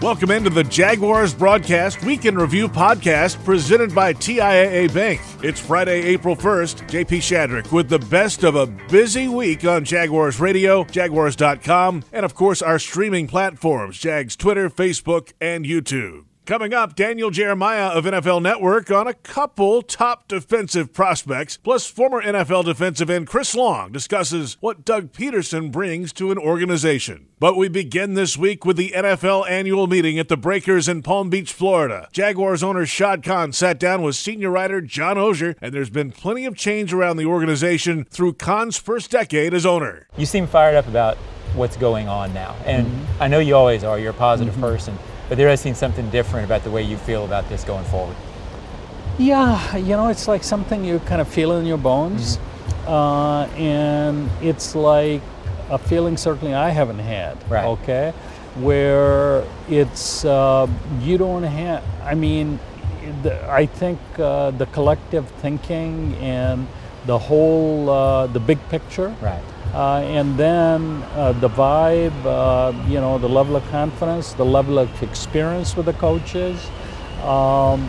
Welcome into the Jaguars Broadcast Weekend Review Podcast presented by TIAA Bank. It's Friday, April 1st. JP Shadrick with the best of a busy week on Jaguars Radio, Jaguars.com, and of course our streaming platforms, Jags Twitter, Facebook, and YouTube. Coming up, Daniel Jeremiah of NFL Network on a couple top defensive prospects, plus former NFL defensive end Chris Long discusses what Doug Pederson brings to an organization. But we begin this week with the NFL annual meeting at the Breakers in Palm Beach, Florida. Jaguars owner Shad Khan sat down with senior writer John Oehser, and there's been plenty of change around the organization through Khan's first decade as owner. You seem fired up about what's going on now, and mm-hmm. I know you always are. You're a positive mm-hmm. person but there has been something different about the way you feel about this going forward. Yeah, you know, it's like something you kind of feel in your bones, mm-hmm. uh, and it's like a feeling certainly I haven't had. Right. Okay, where it's uh, you don't have. I mean, the, I think uh, the collective thinking and the whole uh, the big picture. Right and then uh, the vibe, uh, you know, the level of confidence, the level of experience with the coaches. Um,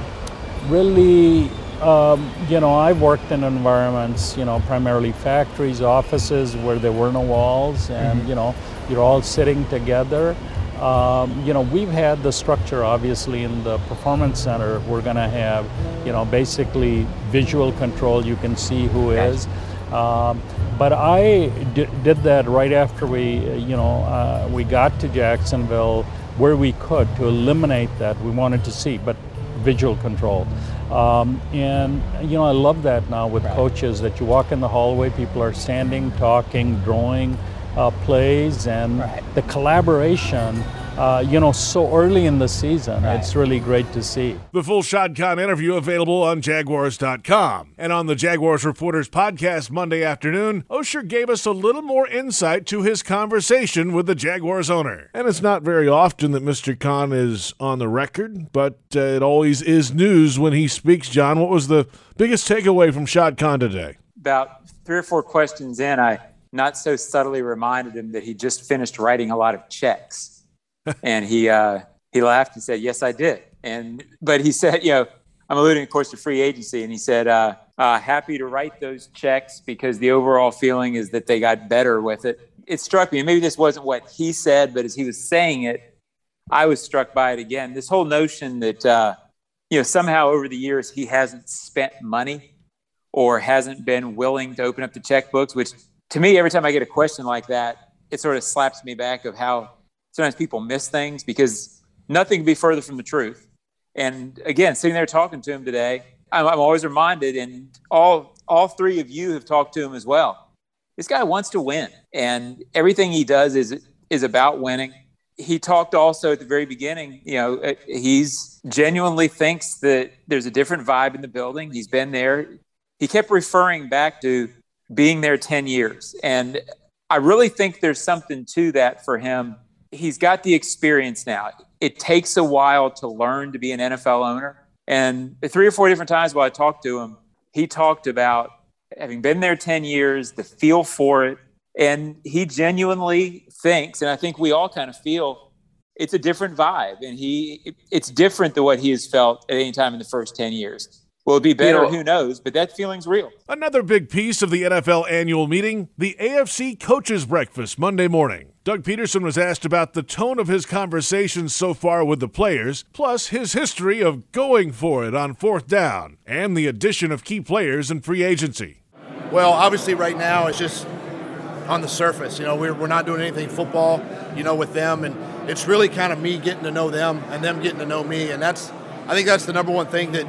really, um, you know, I've worked in environments, you know, primarily factories, offices where there were no walls, and mm-hmm. you know, you're all sitting together. Um, you know, we've had the structure obviously in the performance center. We're going to have, you know, basically visual control. You can see who is. Um, but I d- did that right after we, you know, uh, we got to Jacksonville where we could to eliminate that. We wanted to see, but visual control. Um, and you know, I love that now with right. coaches that you walk in the hallway, people are standing, talking, drawing uh, plays, and right. the collaboration uh, you know, so early in the season. Right. It's really great to see. The full Shad Khan interview available on Jaguars.com. And on the Jaguars Reporters podcast Monday afternoon, Oehser gave us a little more insight to his conversation with the Jaguars owner. And it's not very often that Mr. Khan is on the record, but uh, it always is news when he speaks. John, what was the biggest takeaway from Shad Khan today? About three or four questions in, I not so subtly reminded him that he just finished writing a lot of checks and he uh, he laughed and said, "Yes, I did." And but he said, you know, I'm alluding, of course, to free agency, and he said, uh, uh, "Happy to write those checks because the overall feeling is that they got better with it." It struck me, and maybe this wasn't what he said, but as he was saying it, I was struck by it again. This whole notion that uh, you know somehow over the years he hasn't spent money or hasn't been willing to open up the checkbooks, which to me, every time I get a question like that, it sort of slaps me back of how sometimes people miss things because nothing can be further from the truth. And again, sitting there talking to him today, I'm, I'm always reminded, and all all three of you have talked to him as well. This guy wants to win, and everything he does is is about winning. He talked also at the very beginning. You know, uh, he's genuinely thinks that there's a different vibe in the building. He's been there. He kept referring back to being there 10 years. And I really think there's something to that for him he's got the experience now. It takes a while to learn to be an NFL owner. And three or four different times while I talked to him, he talked about having been there 10 years, the feel for it. And he genuinely thinks, and I think we all kind of feel it's a different vibe. And he, it's different than what he has felt at any time in the first 10 years. Will it be better? You know, Who knows? But that feeling's real. Another big piece of the NFL annual meeting the AFC Coaches Breakfast Monday morning. Doug Pederson was asked about the tone of his conversations so far with the players, plus his history of going for it on fourth down, and the addition of key players in free agency. Well, obviously, right now it's just on the surface. You know, we're, we're not doing anything football, you know, with them, and it's really kind of me getting to know them and them getting to know me, and that's I think that's the number one thing that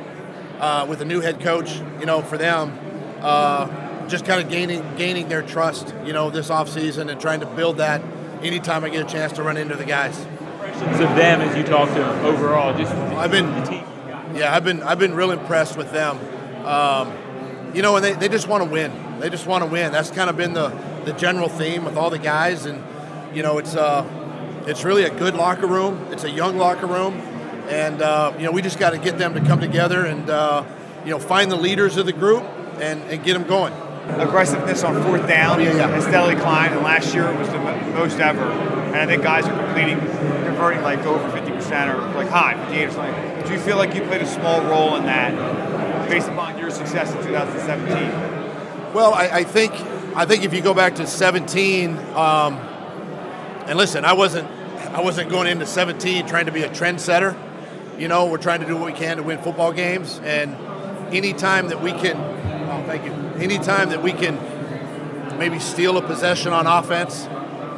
uh, with a new head coach, you know, for them. Uh, just kind of gaining gaining their trust, you know, this offseason and trying to build that anytime I get a chance to run into the guys. Impressions of them as you talk to them overall, just I've been, yeah, I've been I've been real impressed with them. Um, you know, and they, they just want to win. They just want to win. That's kind of been the, the general theme with all the guys, and you know, it's uh, it's really a good locker room. It's a young locker room, and uh, you know, we just got to get them to come together and uh, you know find the leaders of the group and, and get them going. aggressiveness on fourth down Yeah, yeah. has steadily climbed, and last year it was the most ever. And I think guys are completing, converting like over 50% or like high, 58 or something. Do you feel like you played a small role in that based upon your success in 2017? Well, I, I think I think if you go back to 17, um, and listen, I wasn't I wasn't going into 17 trying to be a trendsetter. You know, we're trying to do what we can to win football games, and any time that we can, oh, thank you. Anytime that we can maybe steal a possession on offense,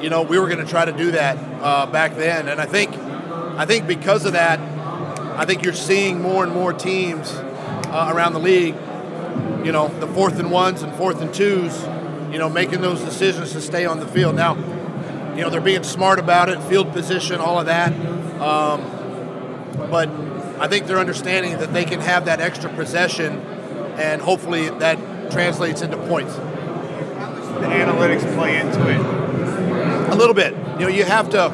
you know, we were going to try to do that uh, back then, and I think I think because of that, I think you're seeing more and more teams uh, around the league you know, the fourth and ones and fourth and twos, you know, making those decisions to stay on the field. Now, you know, they're being smart about it, field position, all of that. Um, but I think they're understanding that they can have that extra possession, and hopefully that translates into points. The analytics play into it. A little bit. You know, you have to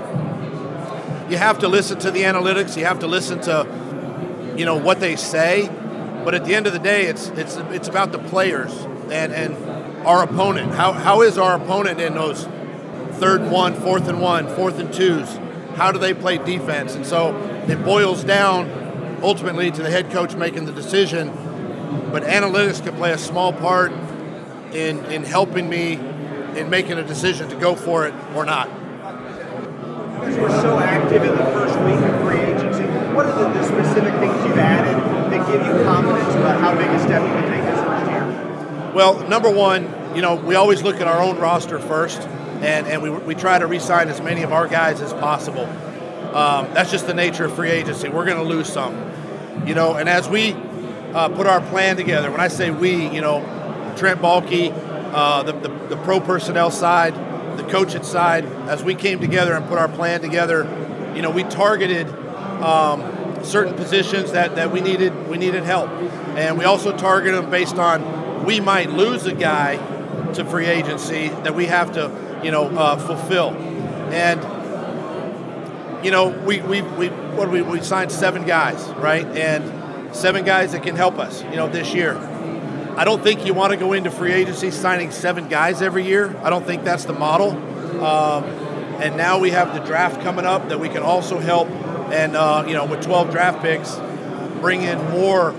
you have to listen to the analytics. You have to listen to you know what they say. But at the end of the day, it's it's it's about the players and and our opponent. How how is our opponent in those third and one, fourth and one, fourth and twos? How do they play defense? And so it boils down ultimately to the head coach making the decision. But analytics can play a small part in in helping me in making a decision to go for it or not. You guys were so active in the first week of free agency. What are the, the specific things you've added that give you confidence about how big a step you can take this first year? Well, number one, you know, we always look at our own roster first, and, and we, we try to re-sign as many of our guys as possible. Um, that's just the nature of free agency. We're going to lose some, you know. And as we uh, put our plan together, when I say we, you know, Trent Baalke, uh, the, the the pro personnel side, the coaching side, as we came together and put our plan together, you know, we targeted um, certain positions that, that we needed we needed help, and we also targeted them based on we might lose a guy to free agency that we have to you know uh, fulfill, and you know we we, we what we we signed seven guys right and seven guys that can help us you know this year. I don't think you want to go into free agency signing seven guys every year. I don't think that's the model. Um, and now we have the draft coming up that we can also help, and uh, you know, with 12 draft picks, bring in more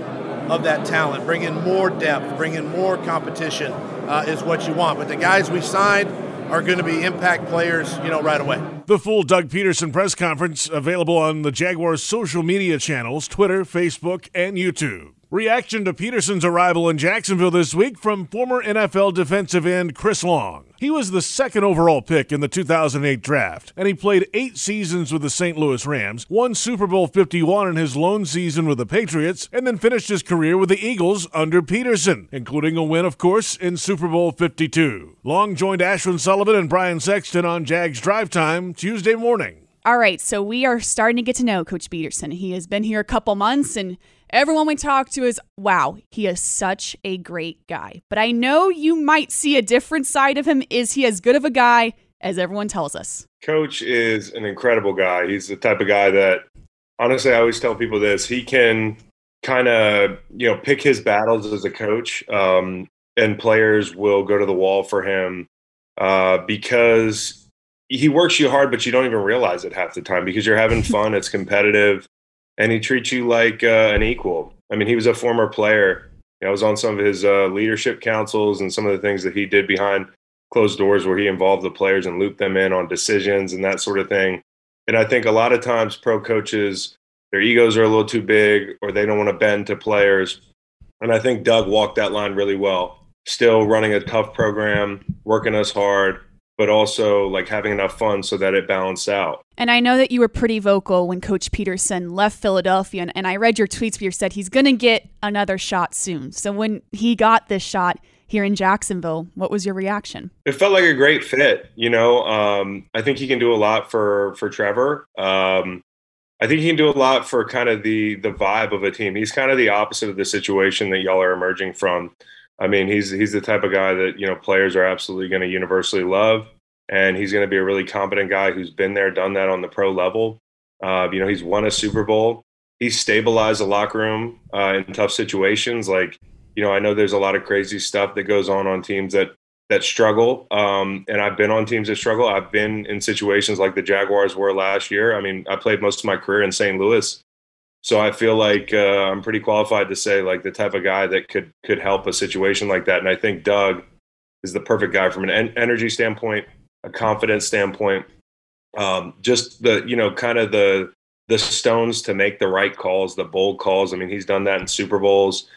of that talent, bring in more depth, bring in more competition uh, is what you want. But the guys we signed are going to be impact players, you know, right away. The full Doug Pederson press conference available on the Jaguars social media channels Twitter, Facebook, and YouTube. Reaction to Pederson's arrival in Jacksonville this week from former NFL defensive end Chris Long. He was the second overall pick in the 2008 draft, and he played eight seasons with the St. Louis Rams, won Super Bowl 51 in his lone season with the Patriots, and then finished his career with the Eagles under Pederson, including a win, of course, in Super Bowl 52. Long joined Ashlyn Sullivan and Brian Sexton on Jags Drive Time Tuesday morning. All right, so we are starting to get to know Coach Pederson. He has been here a couple months, and everyone we talk to is, wow, he is such a great guy. But I know you might see a different side of him. Is he as good of a guy as everyone tells us? Coach is an incredible guy. He's the type of guy that, honestly, I always tell people this. He can kind of, you know, pick his battles as a coach, um, and players will go to the wall for him uh, because he works you hard, but you don't even realize it half the time because you're having fun. It's competitive, and he treats you like uh, an equal. I mean, he was a former player. You know, I was on some of his uh, leadership councils and some of the things that he did behind closed doors, where he involved the players and looped them in on decisions and that sort of thing. And I think a lot of times pro coaches, their egos are a little too big, or they don't want to bend to players. And I think Doug walked that line really well. Still running a tough program, working us hard, but also like having enough fun so that it balanced out. And I know that you were pretty vocal when Coach Pederson left Philadelphia, and, and I read your tweets where you said he's going to get another shot soon. So when he got this shot here in Jacksonville, what was your reaction? It felt like a great fit. You know, um, I think he can do a lot for for Trevor. Um, I think he can do a lot for kind of the the vibe of a team. He's kind of the opposite of the situation that y'all are emerging from. I mean, he's he's the type of guy that you know players are absolutely going to universally love, and he's going to be a really competent guy who's been there, done that on the pro level. Uh, you know, he's won a Super Bowl. He's stabilized a locker room uh, in tough situations. Like, you know, I know there's a lot of crazy stuff that goes on on teams that that struggle. Um, and I've been on teams that struggle. I've been in situations like the Jaguars were last year. I mean, I played most of my career in St. Louis. So I feel like uh, I'm pretty qualified to say like the type of guy that could could help a situation like that. And I think Doug is the perfect guy from an en- energy standpoint, a confidence standpoint, um, just the you know kind of the the stones to make the right calls, the bold calls. I mean, he's done that in Super Bowls.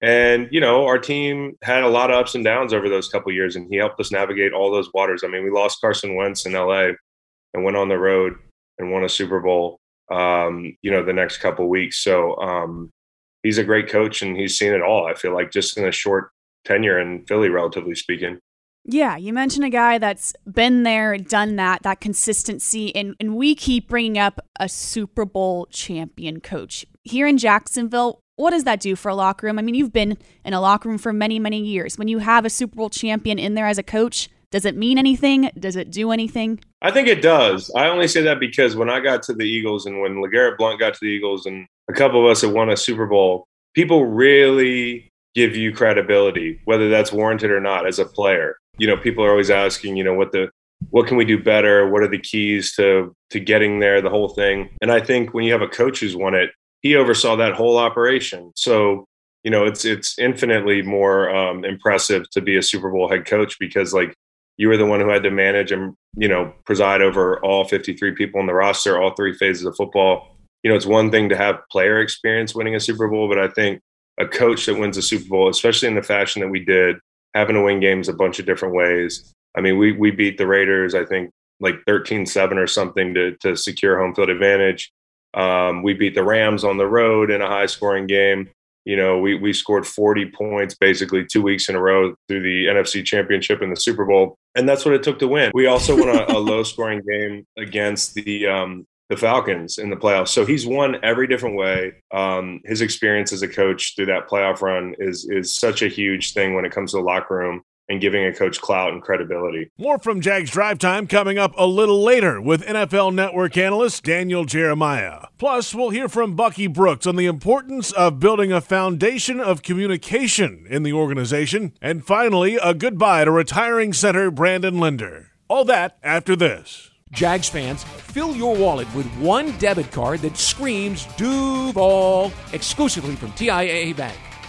And you know, our team had a lot of ups and downs over those couple years, and he helped us navigate all those waters. I mean, we lost Carson Wentz in LA and went on the road and won a Super Bowl. Um, you know, the next couple weeks. So um, he's a great coach, and he's seen it all. I feel like just in a short tenure in Philly, relatively speaking. Yeah, you mentioned a guy that's been there, done that, that consistency, and, and we keep bringing up a Super Bowl champion coach. Here in Jacksonville, what does that do for a locker room? I mean, you've been in a locker room for many, many years. When you have a Super Bowl champion in there as a coach, does it mean anything? Does it do anything? I think it does. I only say that because when I got to the Eagles and when LeGarrette Blunt got to the Eagles and a couple of us had won a Super Bowl, people really give you credibility, whether that's warranted or not as a player. You know, people are always asking, you know, what the what can we do better? What are the keys to to getting there, the whole thing. And I think when you have a coach who's won it, he oversaw that whole operation. So, you know, it's it's infinitely more um, impressive to be a Super Bowl head coach because like you were the one who had to manage and you know preside over all 53 people in the roster, all three phases of football. You know, it's one thing to have player experience winning a Super Bowl, but I think a coach that wins a Super Bowl, especially in the fashion that we did, having to win games a bunch of different ways. I mean, we we beat the Raiders, I think like 13-7 or something to to secure home field advantage. Um, we beat the Rams on the road in a high scoring game. You know, we, we scored 40 points basically two weeks in a row through the NFC Championship and the Super Bowl. And that's what it took to win. We also won a, a low scoring game against the um, the Falcons in the playoffs. So he's won every different way. Um, his experience as a coach through that playoff run is is such a huge thing when it comes to the locker room and giving a coach clout and credibility. More from Jags Drive Time coming up a little later with NFL Network analyst Daniel Jeremiah. Plus, we'll hear from Bucky Brooks on the importance of building a foundation of communication in the organization. And finally, a goodbye to retiring center Brandon Linder. All that after this. Jags fans, fill your wallet with one debit card that screams Duval exclusively from TIAA Bank.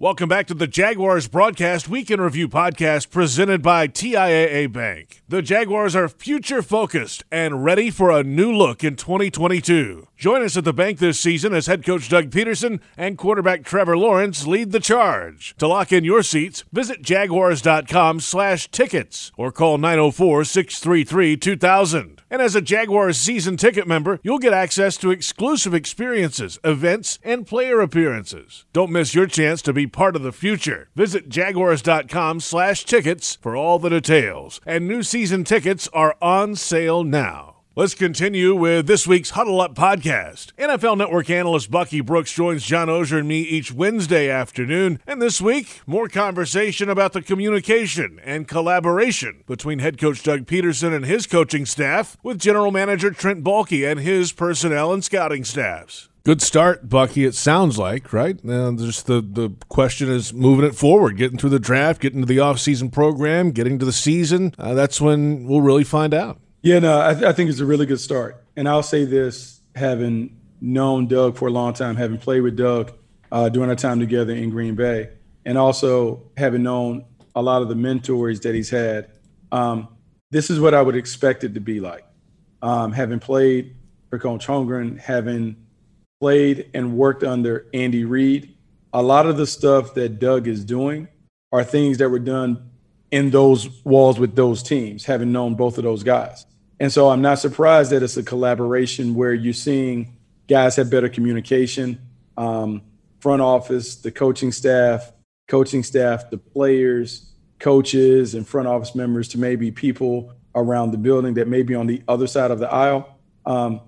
Welcome back to the Jaguars Broadcast Weekend Review Podcast presented by TIAA Bank. The Jaguars are future focused and ready for a new look in 2022. Join us at the bank this season as head coach Doug Pederson and quarterback Trevor Lawrence lead the charge. To lock in your seats, visit jaguars.com slash tickets or call 904-633-2000. And as a Jaguars season ticket member, you'll get access to exclusive experiences, events, and player appearances. Don't miss your chance to be part of the future. Visit jaguars.com slash tickets for all the details. And new season tickets are on sale now. Let's continue with this week's Huddle Up podcast. NFL Network analyst Bucky Brooks joins John Oehser and me each Wednesday afternoon. And this week, more conversation about the communication and collaboration between head coach Doug Pederson and his coaching staff with general manager Trent Baalke and his personnel and scouting staffs. Good start, Bucky. It sounds like right. Now, just the the question is moving it forward, getting through the draft, getting to the offseason program, getting to the season. Uh, that's when we'll really find out. Yeah, no, I, th- I, think it's a really good start. And I'll say this, having known Doug for a long time, having played with Doug uh, during our time together in Green Bay, and also having known a lot of the mentors that he's had, um, this is what I would expect it to be like. Um, having played for Coach Holmgren, having played and worked under Andy Reid, a lot of the stuff that Doug is doing are things that were done in those walls with those teams, having known both of those guys. And so I'm not surprised that it's a collaboration where you're seeing guys have better communication, um, front office, the coaching staff, coaching staff, the players, coaches, and front office members to maybe people around the building that may be on the other side of the aisle. Um,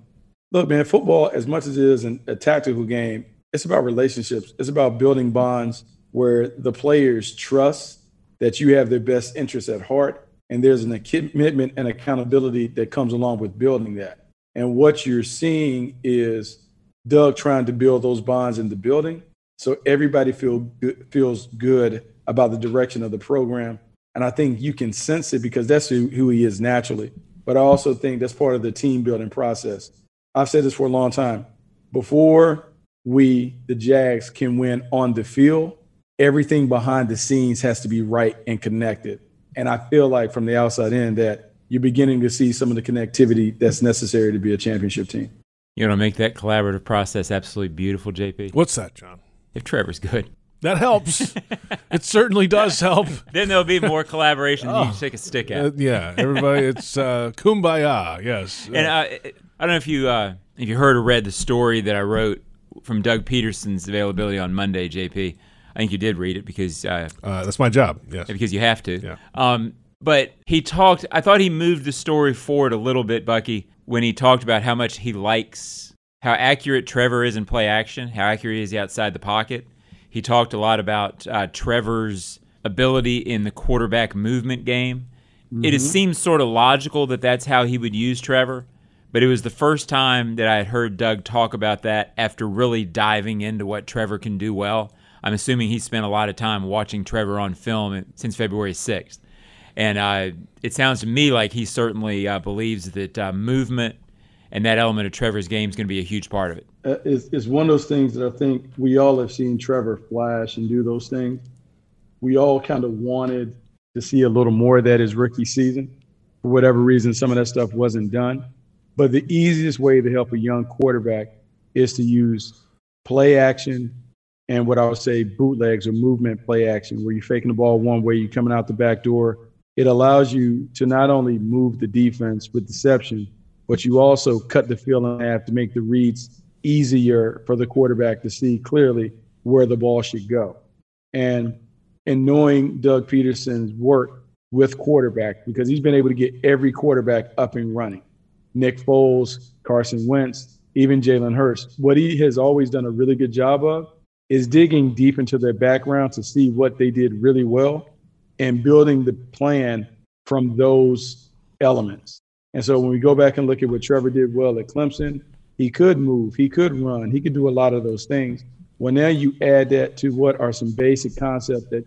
look, man, football, as much as it is an, a tactical game, it's about relationships. It's about building bonds where the players trust that you have their best interests at heart, and there's an commitment and accountability that comes along with building that. And what you're seeing is Doug trying to build those bonds in the building, so everybody feel feels good about the direction of the program. And I think you can sense it because that's who, who he is naturally. But I also think that's part of the team building process. I've said this for a long time. Before we, the Jags, can win on the field, everything behind the scenes has to be right and connected. And I feel like from the outside in that you're beginning to see some of the connectivity that's necessary to be a championship team. You know, make that collaborative process absolutely beautiful, JP. What's that, John? If Trevor's good. That helps. it certainly does help. then there'll be more collaboration. oh, you take a stick at. Uh, yeah, everybody. It's uh, kumbaya. Yes. And uh, I don't know if you uh, if you heard or read the story that I wrote from Doug Pederson's availability on Monday, JP. I think you did read it because uh, uh, that's my job. Yes, because you have to. Yeah. Um, but he talked. I thought he moved the story forward a little bit, Bucky, when he talked about how much he likes how accurate Trevor is in play action, how accurate is he is outside the pocket. He talked a lot about uh, Trevor's ability in the quarterback movement game. Mm-hmm. It seems sort of logical that that's how he would use Trevor. But it was the first time that I had heard Doug talk about that after really diving into what Trevor can do well. I'm assuming he spent a lot of time watching Trevor on film since February 6th. And uh, it sounds to me like he certainly uh, believes that uh, movement and that element of Trevor's game is going to be a huge part of it. Uh, it's, it's one of those things that I think we all have seen Trevor flash and do those things. We all kind of wanted to see a little more of that his rookie season. For whatever reason, some of that stuff wasn't done. But the easiest way to help a young quarterback is to use play action and what I would say bootlegs or movement play action, where you're faking the ball one way, you're coming out the back door. It allows you to not only move the defense with deception, but you also cut the field in half to make the reads easier for the quarterback to see clearly where the ball should go. And in knowing Doug Pederson's work with quarterback, because he's been able to get every quarterback up and running. Nick Foles, Carson Wentz, even Jalen Hurts. What he has always done a really good job of is digging deep into their background to see what they did really well and building the plan from those elements. And so when we go back and look at what Trevor did well at Clemson, he could move, he could run, he could do a lot of those things. Well, now you add that to what are some basic concepts that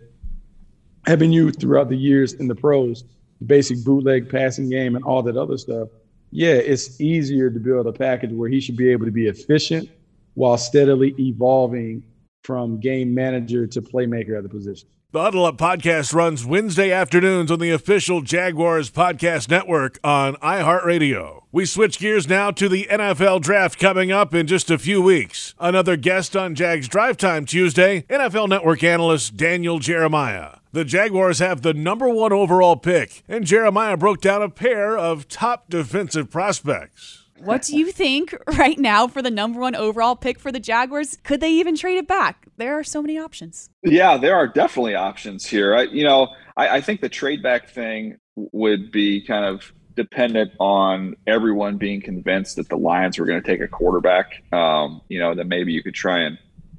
have been used throughout the years in the pros, the basic bootleg passing game and all that other stuff yeah, it's easier to build a package where he should be able to be efficient while steadily evolving from game manager to playmaker at the position. The Huddle Up podcast runs Wednesday afternoons on the official Jaguars podcast network on iHeartRadio. We switch gears now to the NFL draft coming up in just a few weeks. Another guest on Jags Drive Time Tuesday, NFL Network analyst Daniel Jeremiah. The Jaguars have the number one overall pick, and Jeremiah broke down a pair of top defensive prospects. What do you think right now for the number one overall pick for the Jaguars? Could they even trade it back? There are so many options. Yeah, there are definitely options here. I, you know, I, I think the trade back thing would be kind of dependent on everyone being convinced that the Lions were going to take a quarterback. Um, you know, then maybe you could try and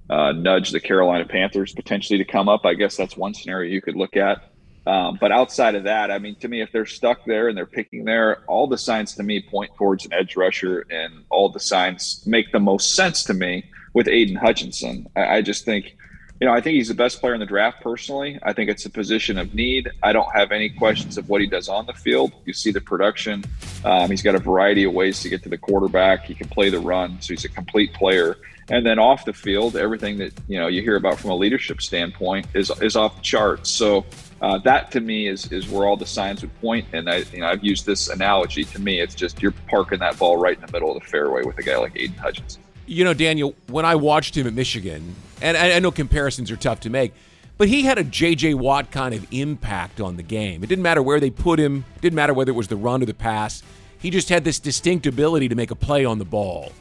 uh, nudge the Carolina Panthers potentially to come up. I guess that's one scenario you could look at. Um, but outside of that, I mean, to me, if they're stuck there and they're picking there, all the signs to me point towards an edge rusher, and all the signs make the most sense to me with Aidan Hutchinson. I, I just think, you know, I think he's the best player in the draft personally. I think it's a position of need. I don't have any questions of what he does on the field. You see the production. Um, he's got a variety of ways to get to the quarterback. He can play the run, so he's a complete player. And then off the field, everything that you know you hear about from a leadership standpoint is is off the charts. So uh, that to me is is where all the signs would point. And I you know I've used this analogy. To me, it's just you're parking that ball right in the middle of the fairway with a guy like Aidan Hutchinson. You know, Daniel, when I watched him at Michigan, and I, I know comparisons are tough to make, but he had a J.J. Watt kind of impact on the game. It didn't matter where they put him. Didn't matter whether it was the run or the pass. He just had this distinct ability to make a play on the ball.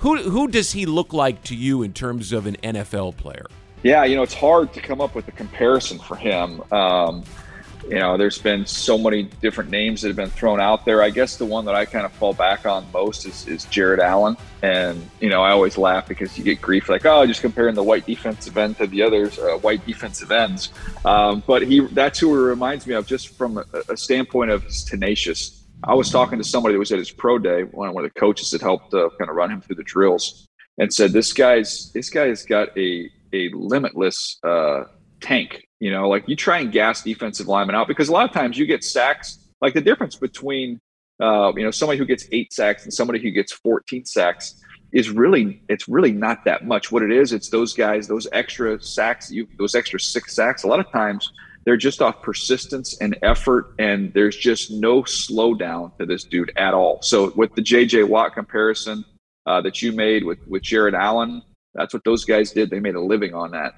Who who does he look like to you in terms of an NFL player? Yeah, you know, it's hard to come up with a comparison for him. Um, you know, there's been so many different names that have been thrown out there. I guess the one that I kind of fall back on most is, is Jared Allen. And, you know, I always laugh because you get grief like, oh, just comparing the white defensive end to the others, uh, white defensive ends. Um, but he that's who he reminds me of just from a, a standpoint of he's tenacious. I was talking to somebody that was at his pro day, one of the coaches that helped uh, kind of run him through the drills, and said this guy's this guy has got a a limitless uh, tank you know, like you try and gas defensive linemen out because a lot of times you get sacks. Like the difference between, uh, you know, somebody who gets eight sacks and somebody who gets 14 sacks is really, it's really not that much. What it is, it's those guys, those extra sacks, you, those extra six sacks. A lot of times they're just off persistence and effort, and there's just no slowdown to this dude at all. So with the JJ Watt comparison uh, that you made with with Jared Allen, that's what those guys did. They made a living on that.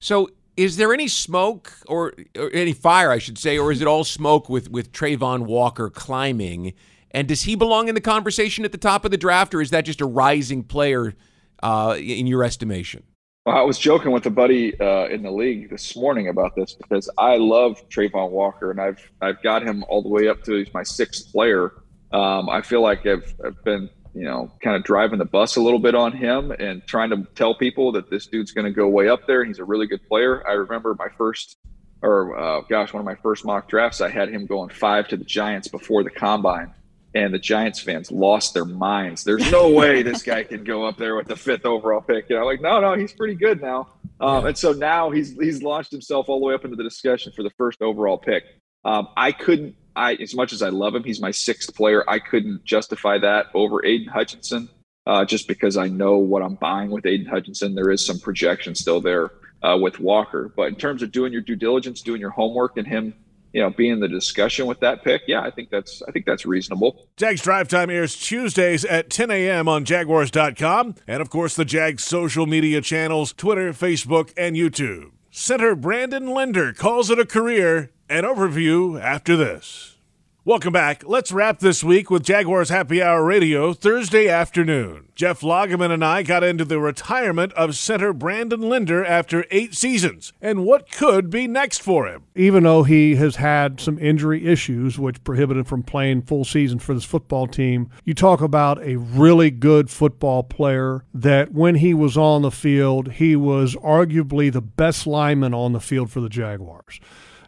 So is there any smoke or, or, any fire, I should say, or is it all smoke with with Travon Walker climbing? And does he belong in the conversation at the top of the draft, or is that just a rising player uh, in your estimation? Well, I was joking with a buddy uh, in the league this morning about this because I love Travon Walker, and I've I've got him all the way up to he's my sixth player. Um, I feel like I've, I've been you know, kind of driving the bus a little bit on him and trying to tell people that this dude's going to go way up there. He's a really good player. I remember my first, or uh, gosh, one of my first mock drafts, I had him going five to the Giants before the combine. And the Giants fans lost their minds. There's no way this guy can go up there with the fifth overall pick. You know, like no, no, he's pretty good now. Um, and so now he's he's launched himself all the way up into the discussion for the first overall pick. Um, I couldn't I, as much as I love him, he's my sixth player. I couldn't justify that over Aidan Hutchinson, uh, just because I know what I'm buying with Aidan Hutchinson. There is some projection still there uh, with Walker, but in terms of doing your due diligence, doing your homework, and him, you know, be in the discussion with that pick, yeah, I think that's I think that's reasonable. Jags Drive Time airs Tuesdays at 10 a.m. on Jaguars.com, and of course the Jags social media channels: Twitter, Facebook, and YouTube. Center Brandon Linder calls it a career an overview after this. Welcome back. Let's wrap this week with Jaguars Happy Hour Radio Thursday afternoon. Jeff Lageman and I got into the retirement of center Brandon Linder after eight seasons and what could be next for him. Even though he has had some injury issues, which prohibit him from playing full season for this football team, you talk about a really good football player that when he was on the field, he was arguably the best lineman on the field for the Jaguars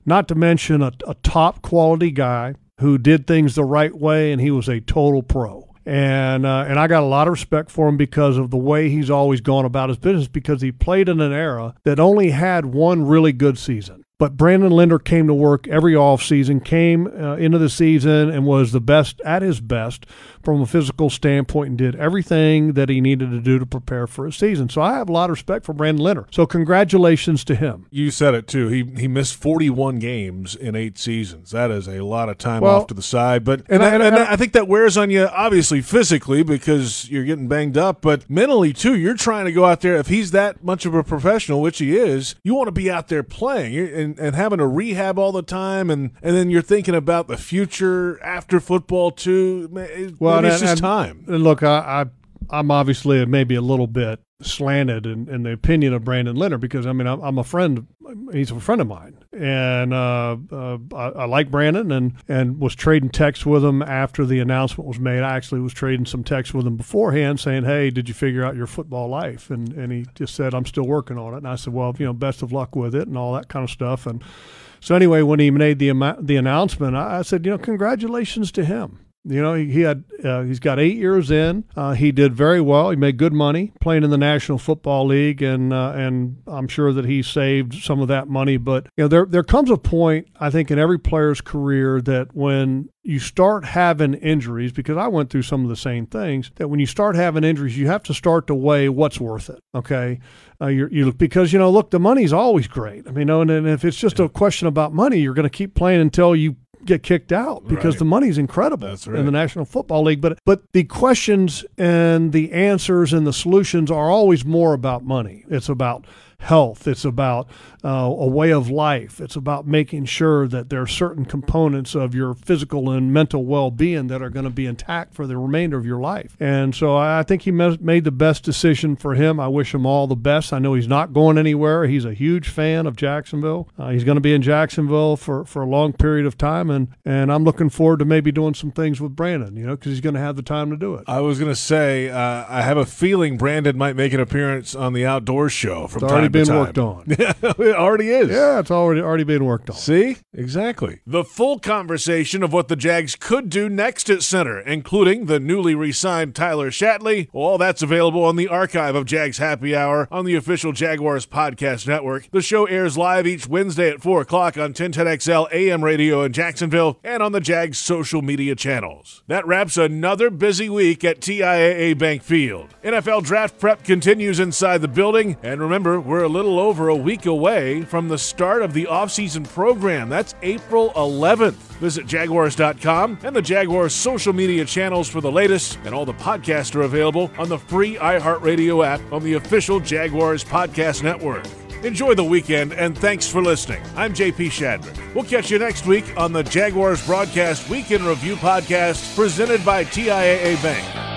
not to mention a, a top quality guy who did things the right way, and he was a total pro. And uh, and I got a lot of respect for him because of the way he's always gone about his business. Because he played in an era that only had one really good season, but Brandon Linder came to work every offseason, came uh, into the season and was the best at his best from a physical standpoint and did everything that he needed to do to prepare for a season. So I have a lot of respect for Brandon Linder. So congratulations to him. You said it too. He he missed 41 games in eight seasons. That is a lot of time well, off to the side. But and, I, and, I think that wears on you obviously physically because you're getting banged up, but mentally too. You're trying to go out there. If he's that much of a professional, which he is, you want to be out there playing and, and having a rehab all the time, and and then you're thinking about the future after football too. Well, well, it's just time. And look, I, I I'm obviously maybe a little bit slanted in, in the opinion of Brandon Linder because I mean I'm, I'm, a friend. He's a friend of mine, and uh, uh, I, I, like Brandon, and and was trading texts with him after the announcement was made. I actually was trading some texts with him beforehand, saying, "Hey, did you figure out your football life?" And and he just said, "I'm still working on it." And I said, "Well, you know, best of luck with it, and all that kind of stuff." And so anyway, when he made the the announcement, I, I said, "You know, congratulations to him." You know, he, he had uh, he's got eight years in. Uh, he did very well. He made good money playing in the National Football League, and uh, and I'm sure that he saved some of that money. But you know, there there comes a point I think in every player's career that when you start having injuries, because I went through some of the same things, that when you start having injuries, you have to start to weigh what's worth it. Okay, uh, you you because you know, look, the money's always great. I mean, you know, and, and if it's just a question about money, you're going to keep playing until you get kicked out because Right. the money's incredible That's in the National Football League. But but the questions and the answers and the solutions are always more about money. It's about health. It's about uh, a way of life. It's about making sure that there are certain components of your physical and mental well-being that are going to be intact for the remainder of your life. And so I think he made the best decision for him. I wish him all the best. I know he's not going anywhere. He's a huge fan of Jacksonville. Uh, he's going to be in Jacksonville for, for a long period of time, and and I'm looking forward to maybe doing some things with Brandon. You know, because he's going to have the time to do it. I was going to say, uh, I have a feeling Brandon might make an appearance on the outdoor show from time been time. worked on. it already is. Yeah, it's already already being worked on. See? Exactly. The full conversation of what the Jags could do next at center, including the newly re signed Tyler Shatley. All that's available on the archive of Jags Happy Hour on the official Jaguars Podcast Network. The show airs live each Wednesday at 4 o'clock on 1010XL AM radio in Jacksonville and on the Jags social media channels. That wraps another busy week at TIAA Bank Field. NFL draft prep continues inside the building, and remember, we're a little over a week away from the start of the offseason program. That's April 11th. Visit Jaguars.com and the Jaguars social media channels for the latest, and all the podcasts are available on the free iHeartRadio app on the official Jaguars Podcast Network. Enjoy the weekend and thanks for listening. I'm JP Shadrick. We'll catch you next week on the Jaguars Broadcast Weekend Review Podcast presented by TIAA Bank.